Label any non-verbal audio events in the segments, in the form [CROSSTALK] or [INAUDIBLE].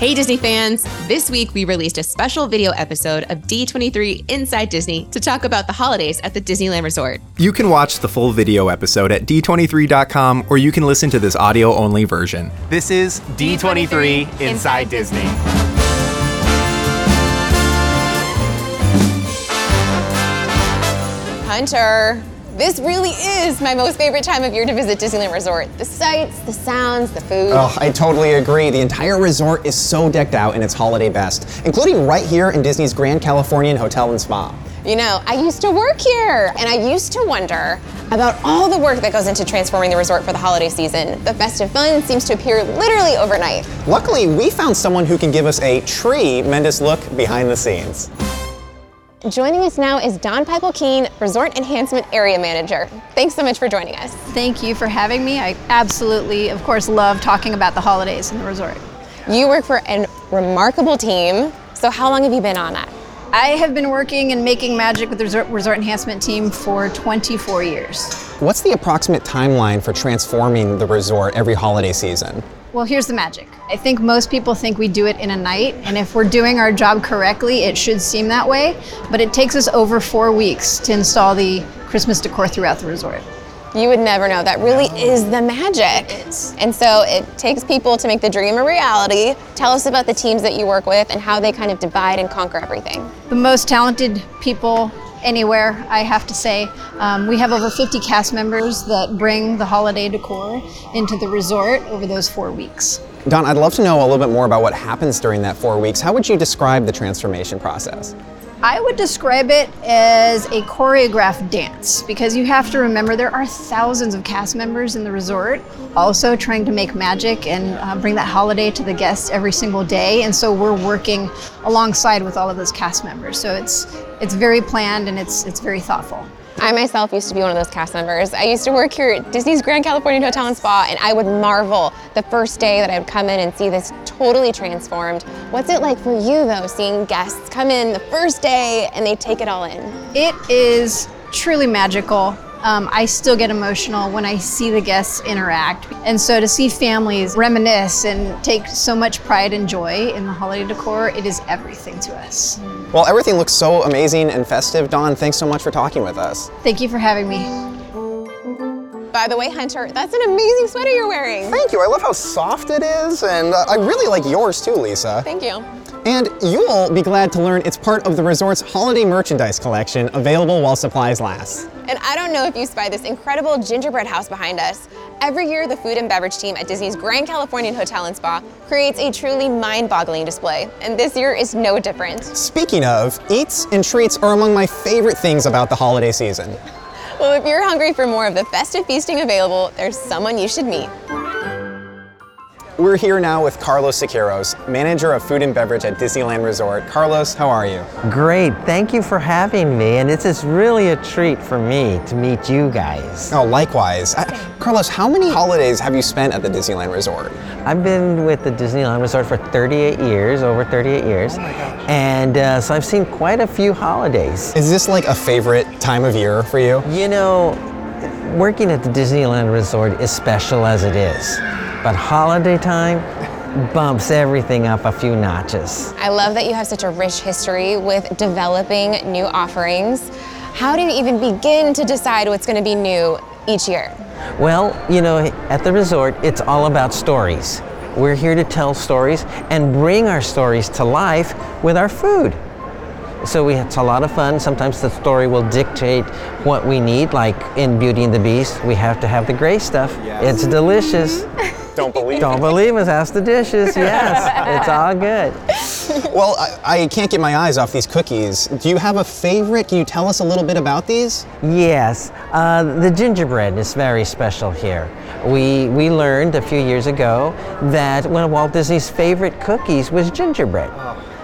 Hey, Disney fans! This week we released a special video episode of D23 Inside Disney to talk about the holidays at the Disneyland Resort. You can watch the full video episode at d23.com or you can listen to this audio only version. This is D23 Inside Disney. Hunter, this really is my most favorite time of year to visit Disneyland Resort. The sights, the sounds, the food. Oh, I totally agree. The entire resort is so decked out in its holiday best, including right here in Disney's Grand Californian Hotel and Spa. You know, I used to work here, and I used to wonder about all the work that goes into transforming the resort for the holiday season. The festive fun seems to appear literally overnight. Luckily, we found someone who can give us a tremendous look behind the scenes. Joining us now is Don Pikel-Keen, Resort Enhancement Area Manager. Thanks so much for joining us. Thank you for having me. I absolutely, of course, love talking about the holidays in the resort. You work for a remarkable team. So how long have you been on that? I have been working and making magic with the resort, resort enhancement team for 24 years. What's the approximate timeline for transforming the resort every holiday season? Well, here's the magic. I think most people think we do it in a night, and if we're doing our job correctly, it should seem that way. But it takes us over four weeks to install the Christmas decor throughout the resort. You would never know. That really is the magic. And so it takes people to make the dream a reality. Tell us about the teams that you work with and how they kind of divide and conquer everything. The most talented people anywhere, I have to say. Um, we have over 50 cast members that bring the holiday decor into the resort over those four weeks. Don, I'd love to know a little bit more about what happens during that four weeks. How would you describe the transformation process? I would describe it as a choreographed dance because you have to remember there are thousands of cast members in the resort also trying to make magic and uh, bring that holiday to the guests every single day. And so we're working alongside with all of those cast members. So it's it's very planned and it's it's very thoughtful. I myself used to be one of those cast members. I used to work here at Disney's Grand Californian Hotel and Spa, and I would marvel the first day that I would come in and see this totally transformed. What's it like for you, though, seeing guests come in the first day and they take it all in? It is truly magical. Um, I still get emotional when I see the guests interact. And so to see families reminisce and take so much pride and joy in the holiday decor, it is everything to us. Well, everything looks so amazing and festive. Dawn, thanks so much for talking with us. Thank you for having me. By the way, Hunter, that's an amazing sweater you're wearing. Thank you. I love how soft it is, and uh, I really like yours too, Lisa. Thank you. And you'll be glad to learn it's part of the resort's holiday merchandise collection, available while supplies last. And I don't know if you spy this incredible gingerbread house behind us. Every year, the food and beverage team at Disney's Grand Californian Hotel and Spa creates a truly mind-boggling display, and this year is no different. Speaking of, eats and treats are among my favorite things about the holiday season. Well, if you're hungry for more of the festive feasting available, there's someone you should meet. We're here now with Carlos Siqueiros, manager of food and beverage at Disneyland Resort. Carlos, how are you? Great, thank you for having me, and it's just really a treat for me to meet you guys. Oh, likewise. I, Carlos, how many holidays have you spent at the Disneyland Resort? I've been with the Disneyland Resort for 38 years, over 38 years, oh and uh, so I've seen quite a few holidays. Is this like a favorite time of year for you? You know, working at the Disneyland Resort is special as it is. But holiday time bumps everything up a few notches. I love that you have such a rich history with developing new offerings. How do you even begin to decide what's going to be new each year? Well, you know, at the resort, it's all about stories. We're here to tell stories and bring our stories to life with our food. So we, it's a lot of fun. Sometimes the story will dictate what we need, like in Beauty and the Beast, we have to have the gray stuff. Yes. It's delicious. [LAUGHS] Don't believe Don't believe us, ask the dishes, yes. it's all good. [LAUGHS] Well, I, I, can't get my eyes off these cookies. Do you have a favorite? Can you tell us a little bit about these? Yes, uh, the gingerbread is very special here. We, we learned a few years ago that one of Walt Disney's favorite cookies was gingerbread.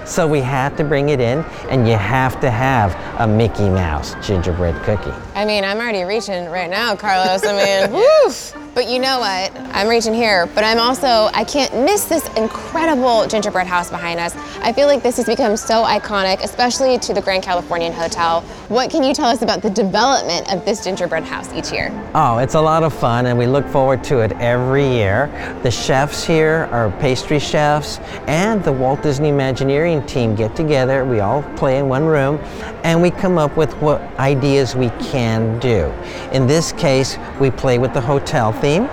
So we had to bring it in, and you have to have a Mickey Mouse gingerbread cookie. I mean, I'm already reaching right now, Carlos. I mean, [LAUGHS] woof. But you know what? I'm reaching here, but I'm also, I can't miss this incredible gingerbread house behind us. I feel like this has become so iconic, especially to the Grand Californian Hotel. What can you tell us about the development of this gingerbread house each year? Oh, it's a lot of fun, and we look forward to it every year. The chefs here are pastry chefs, and the Walt Disney Imagineering team get together. We all play in one room, and we come up with what ideas we can do. In this case, we play with the hotel theme.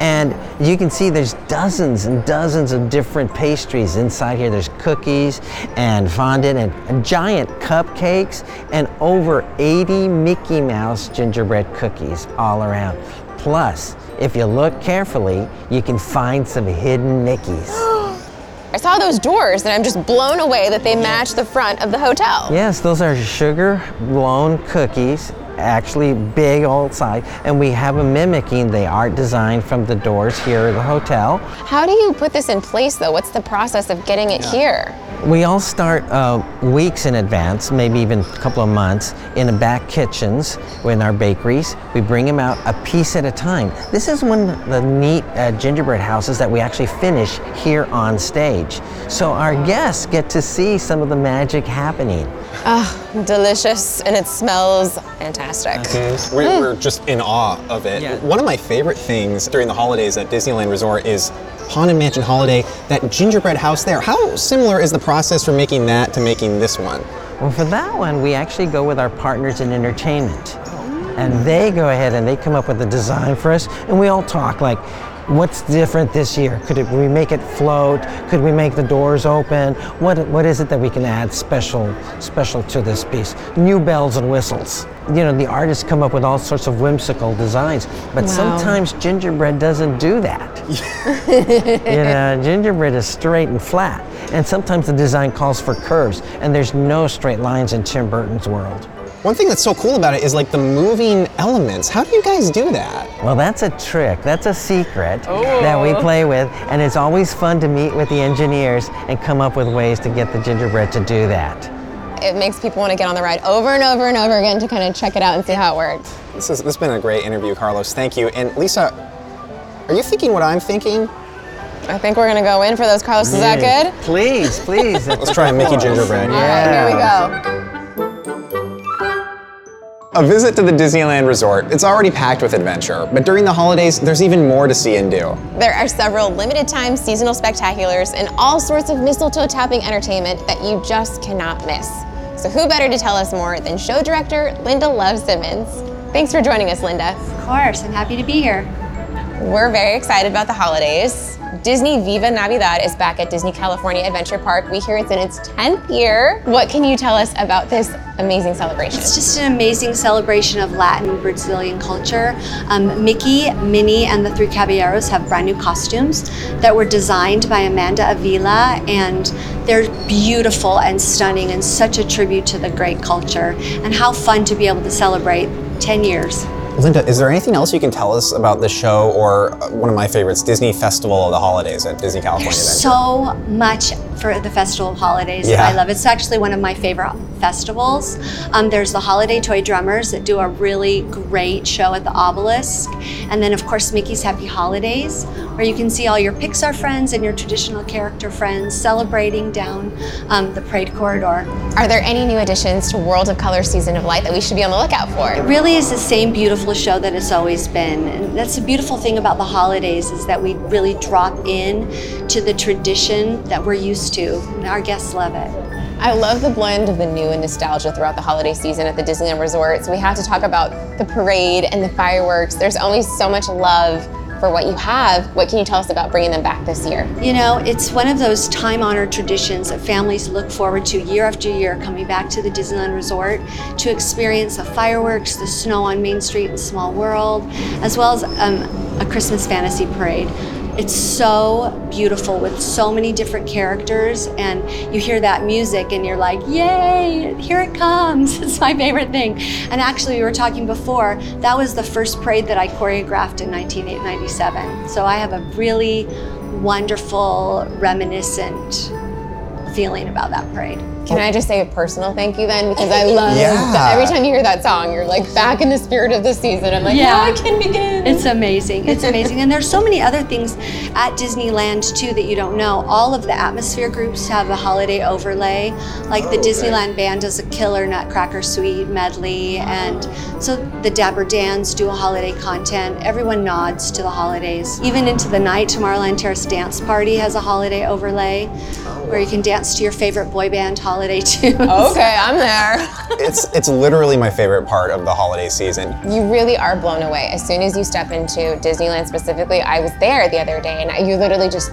And you can see there's dozens and dozens of different pastries inside here. There's cookies and fondant and, and giant cupcakes and over 80 Mickey Mouse gingerbread cookies all around. Plus, if you look carefully, you can find some hidden Mickeys. [GASPS] I saw those doors and I'm just blown away that they match the front of the hotel. Yes, those are sugar blown cookies, actually big old size, and we have them mimicking the art design from the doors here at the hotel. How do you put this in place though? What's the process of getting it here? We all start uh, weeks in advance, maybe even a couple of months, in the back kitchens in our bakeries. We bring them out a piece at a time. This is one of the neat uh, gingerbread houses that we actually finish here on stage. So our guests get to see some of the magic happening. Oh, delicious, and it smells fantastic. We, mm. We're just in awe of it. Yeah. One of my favorite things during the holidays at Disneyland Resort is Haunted Mansion Holiday, that gingerbread house there. How similar is the process for making that to making this one? Well, for that one, we actually go with our partners in entertainment. And they go ahead and they come up with a design for us, and we all talk like, what's different this year? Could it, we make it float? Could we make the doors open? What, what is it that we can add special, special to this piece? New bells and whistles. You know, the artists come up with all sorts of whimsical designs, but sometimes gingerbread doesn't do that. [LAUGHS] you know, gingerbread is straight and flat, and sometimes the design calls for curves, and there's no straight lines in Tim Burton's world. One thing that's so cool about it is like the moving elements. How do you guys do that? Well, that's a trick. That's a secret that we oh. play with, and it's always fun to meet with the engineers and come up with ways to get the gingerbread to do that. It makes people want to get on the ride over and over and over again to kind of check it out and see how it works. This, is, this has been a great interview, Carlos. Thank you. And Lisa, are you thinking what I'm thinking? I think we're gonna go in for those, Carlos. Is that good? Please, please. [LAUGHS] Let's try a Mickey gingerbread. All right, here we go. A visit to the Disneyland Resort, it's already packed with adventure, but during the holidays, there's even more to see and do. There are several limited time seasonal spectaculars and all sorts of mistletoe tapping entertainment that you just cannot miss. So who better to tell us more than show director Linda Love Simmons? Thanks for joining us, Linda. Of course, I'm happy to be here. We're very excited about the holidays. Disney Viva Navidad is back at Disney California Adventure Park. We hear it's in its 10th year. What can you tell us about this amazing celebration? It's just an amazing celebration of Latin Brazilian culture. Um, Mickey, Minnie, and the Three Caballeros have brand new costumes that were designed by Amanda Avila, and they're beautiful and stunning and such a tribute to the great culture. And how fun to be able to celebrate 10 years. Linda, is there anything else you can tell us about the show or uh, one of my favorites, Disney Festival of the Holidays at Disney California Adventure? so much for the Festival of Holidays that Yeah. I love. It's actually one of my favorite festivals. Um, there's the Holiday Toy Drummers that do a really great show at the Obelisk. And then, of course, Mickey's Happy Holidays, where you can see all your Pixar friends and your traditional character friends celebrating down um, the parade corridor. Are there any new additions to World of Color Season of Light that we should be on the lookout for? It really is the same beautiful show that it's always been. And that's the beautiful thing about the holidays is that we really drop in to the tradition that we're used to. Our guests love it. I love the blend of the new and nostalgia throughout the holiday season at the Disneyland Resort. So we have to talk about the parade and the fireworks. There's always so much love for what you have. What can you tell us about bringing them back this year? You know, it's one of those time honored traditions that families look forward to year after year coming back to the Disneyland Resort to experience the fireworks, the snow on Main Street in Small World, as well as um, a Christmas fantasy parade. It's so beautiful with so many different characters, and you hear that music and you're like, Yay, here it comes. [LAUGHS] It's my favorite thing. And actually, we were talking before, that was the first parade that I choreographed in 1997. So I have a really wonderful, reminiscent feeling about that parade. Can oh. I just say a personal thank you then? Because I love Yeah. that every time you hear that song, you're like back in the spirit of the season. I'm like, Yeah. now I can begin. It's amazing. It's amazing. And there's so many other things at Disneyland too that you don't know. All of the atmosphere groups have a holiday overlay. Like the oh, Disneyland band does a killer Nutcracker Suite medley and so the Dapper Dans do a holiday content. Everyone nods to the holidays. Even into the night, Tomorrowland Terrace Dance Party has a holiday overlay where you can dance to your favorite boy band holiday [LAUGHS] tunes. okay, I'm there. [LAUGHS] It's it's literally my favorite part of the holiday season. You really are blown away. As soon as you step into Disneyland specifically, I was there the other day and you literally just,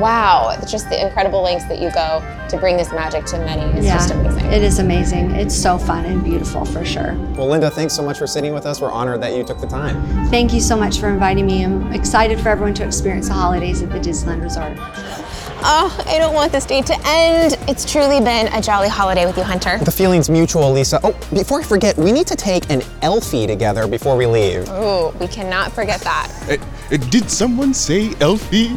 wow, just the incredible lengths that you go to bring this magic to many. It's just amazing. It is amazing. It's so fun and beautiful for sure. Well, Linda, thanks so much for sitting with us. We're honored that you took the time. Thank you so much for inviting me. I'm excited for everyone to experience the holidays at the Disneyland Resort. Oh, I don't want this day to end. It's truly been a jolly holiday with you, Hunter. The feeling's mutual, Lisa. Oh, before I forget, we need to take an Elfie together before we leave. Oh, we cannot forget that. Uh, uh, did someone say Elfie? [LAUGHS]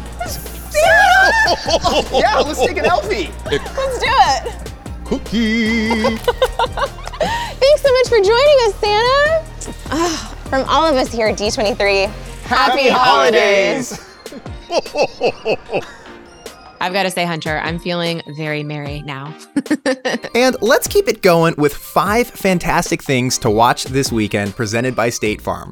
yeah, let's take an Elfie. Let's do it. Cookie. [LAUGHS] Thanks so much for joining us, Santa. Ah, from all of us here at D23, happy, holidays. [LAUGHS] I've got to say, Hunter, I'm feeling very merry now. [LAUGHS] And let's keep it going with five fantastic things to watch this weekend presented by State Farm.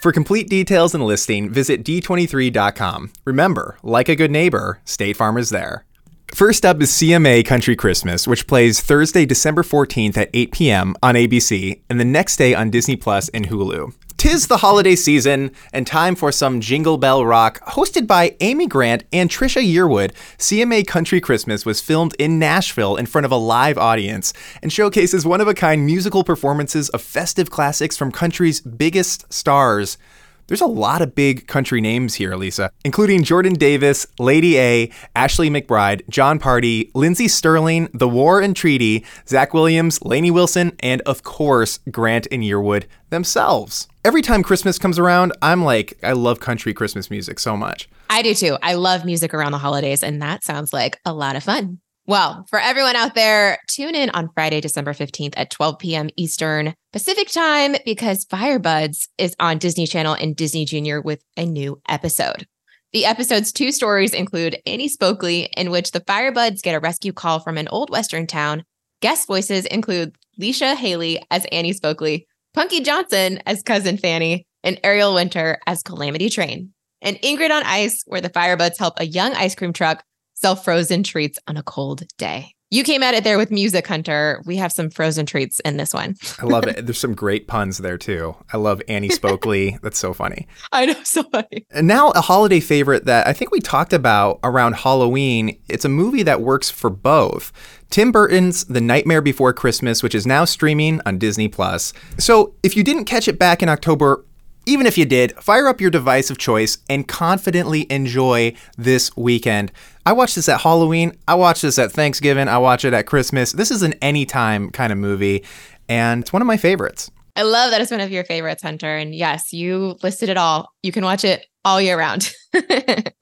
For complete details and listing, visit d23.com. Remember, like a good neighbor, State Farm is there. First up is CMA Country Christmas, which plays Thursday, December 14th at 8 p.m. on ABC and the next day on Disney Plus and Hulu. Tis the holiday season and time for some Jingle Bell Rock. Hosted by Amy Grant and Trisha Yearwood, CMA Country Christmas was filmed in Nashville in front of a live audience and showcases one of a kind musical performances of festive classics from country's biggest stars. There's a lot of big country names here, Lisa, including Jordan Davis, Lady A, Ashley McBryde, Jon Pardi, Lindsey Stirling, The War and Treaty, Zach Williams, Lainey Wilson, and of course, Grant and Yearwood themselves. Every time Christmas comes around, I'm like, I love country Christmas music so much. I do too. I love music around the holidays, and that sounds like a lot of fun. Well, for everyone out there, tune in on Friday, December 15th at 12 p.m. Eastern Pacific time because Firebuds is on Disney Channel and Disney Junior with a new episode. The episode's two stories include Annie Spokley, in which the Firebuds get a rescue call from an old Western town. Guest voices include Leisha Hailey as Annie Spokley, Punky Johnson as Cousin Fanny, and Ariel Winter as Calamity Train. And Ingrid on Ice, where the Firebuds help a young ice cream truck sell frozen treats on a cold day. You came at it there with Music Hunter. We have some frozen treats in this one. I love it. [LAUGHS] There's some great puns there too. I love Annie Spokley. [LAUGHS] That's so funny. I know, so funny. And now a holiday favorite that I think we talked about around Halloween. It's a movie that works for both. Tim Burton's The Nightmare Before Christmas, which is now streaming on Disney Plus. So if you didn't catch it back in October, even if you did, fire up your device of choice and confidently enjoy this weekend. I watched this at Halloween. I watched this at Thanksgiving. I watch it at Christmas. This is an anytime kind of movie, and it's one of my favorites. I love that it's one of your favorites, Hunter. And yes, you listed it all. You can watch it all year round. [LAUGHS]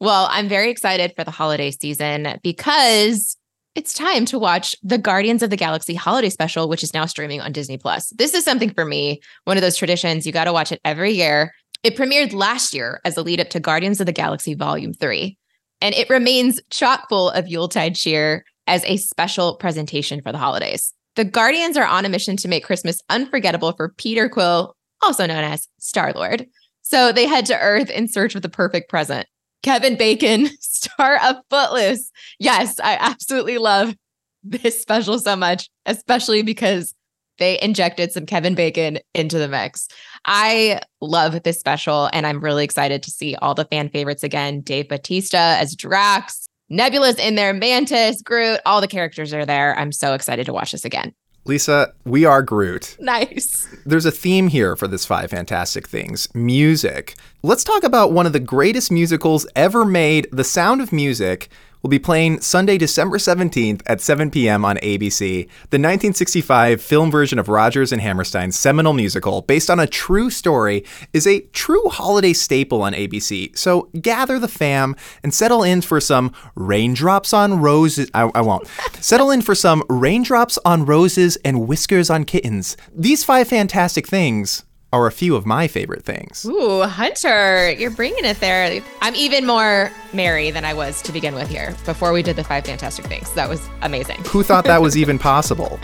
well, I'm very excited for the holiday season because it's time to watch the Guardians of the Galaxy holiday special, which is now streaming on Disney Plus. This is something for me, one of those traditions. You got to watch it every year. It premiered last year as a lead up to Guardians of the Galaxy Volume 3, and it remains chock full of Yuletide cheer as a special presentation for the holidays. The Guardians are on a mission to make Christmas unforgettable for Peter Quill, also known as Star Lord. So they head to Earth in search of the perfect present. Kevin Bacon, [LAUGHS] star of Footloose. Yes, I absolutely love this special so much, especially because they injected some Kevin Bacon into the mix. I love this special, and I'm really excited to see all the fan favorites again. Dave Bautista as Drax, Nebula's in there, Mantis, Groot, all the characters are there. I'm so excited to watch this again. Lisa, we are Groot. Nice. There's a theme here for this five fantastic things music. Let's talk about one of the greatest musicals ever made, The Sound of Music. Will be playing Sunday, December 17th at 7 p.m. on ABC. The 1965 film version of Rodgers and Hammerstein's seminal musical, based on a true story, is a true holiday staple on ABC. So gather the fam and settle in for some raindrops on roses. I, I won't. [LAUGHS] settle in for some raindrops on roses and whiskers on kittens. These five fantastic things are a few of my favorite things. Ooh, Hunter, you're bringing it there. I'm even more merry than I was to begin with here before we did the five fantastic things. That was amazing. Who thought that was even [LAUGHS] possible?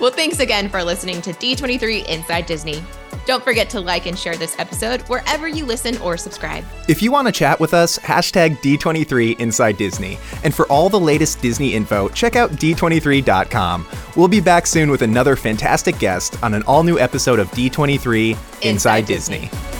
Well, thanks again for listening to D23 Inside Disney. Don't forget to like and share this episode wherever you listen or subscribe. If you want to chat with us, hashtag D23 Inside Disney. And for all the latest Disney info, check out D23.com. We'll be back soon with another fantastic guest on an all new episode of D23 Inside, Inside Disney. Disney.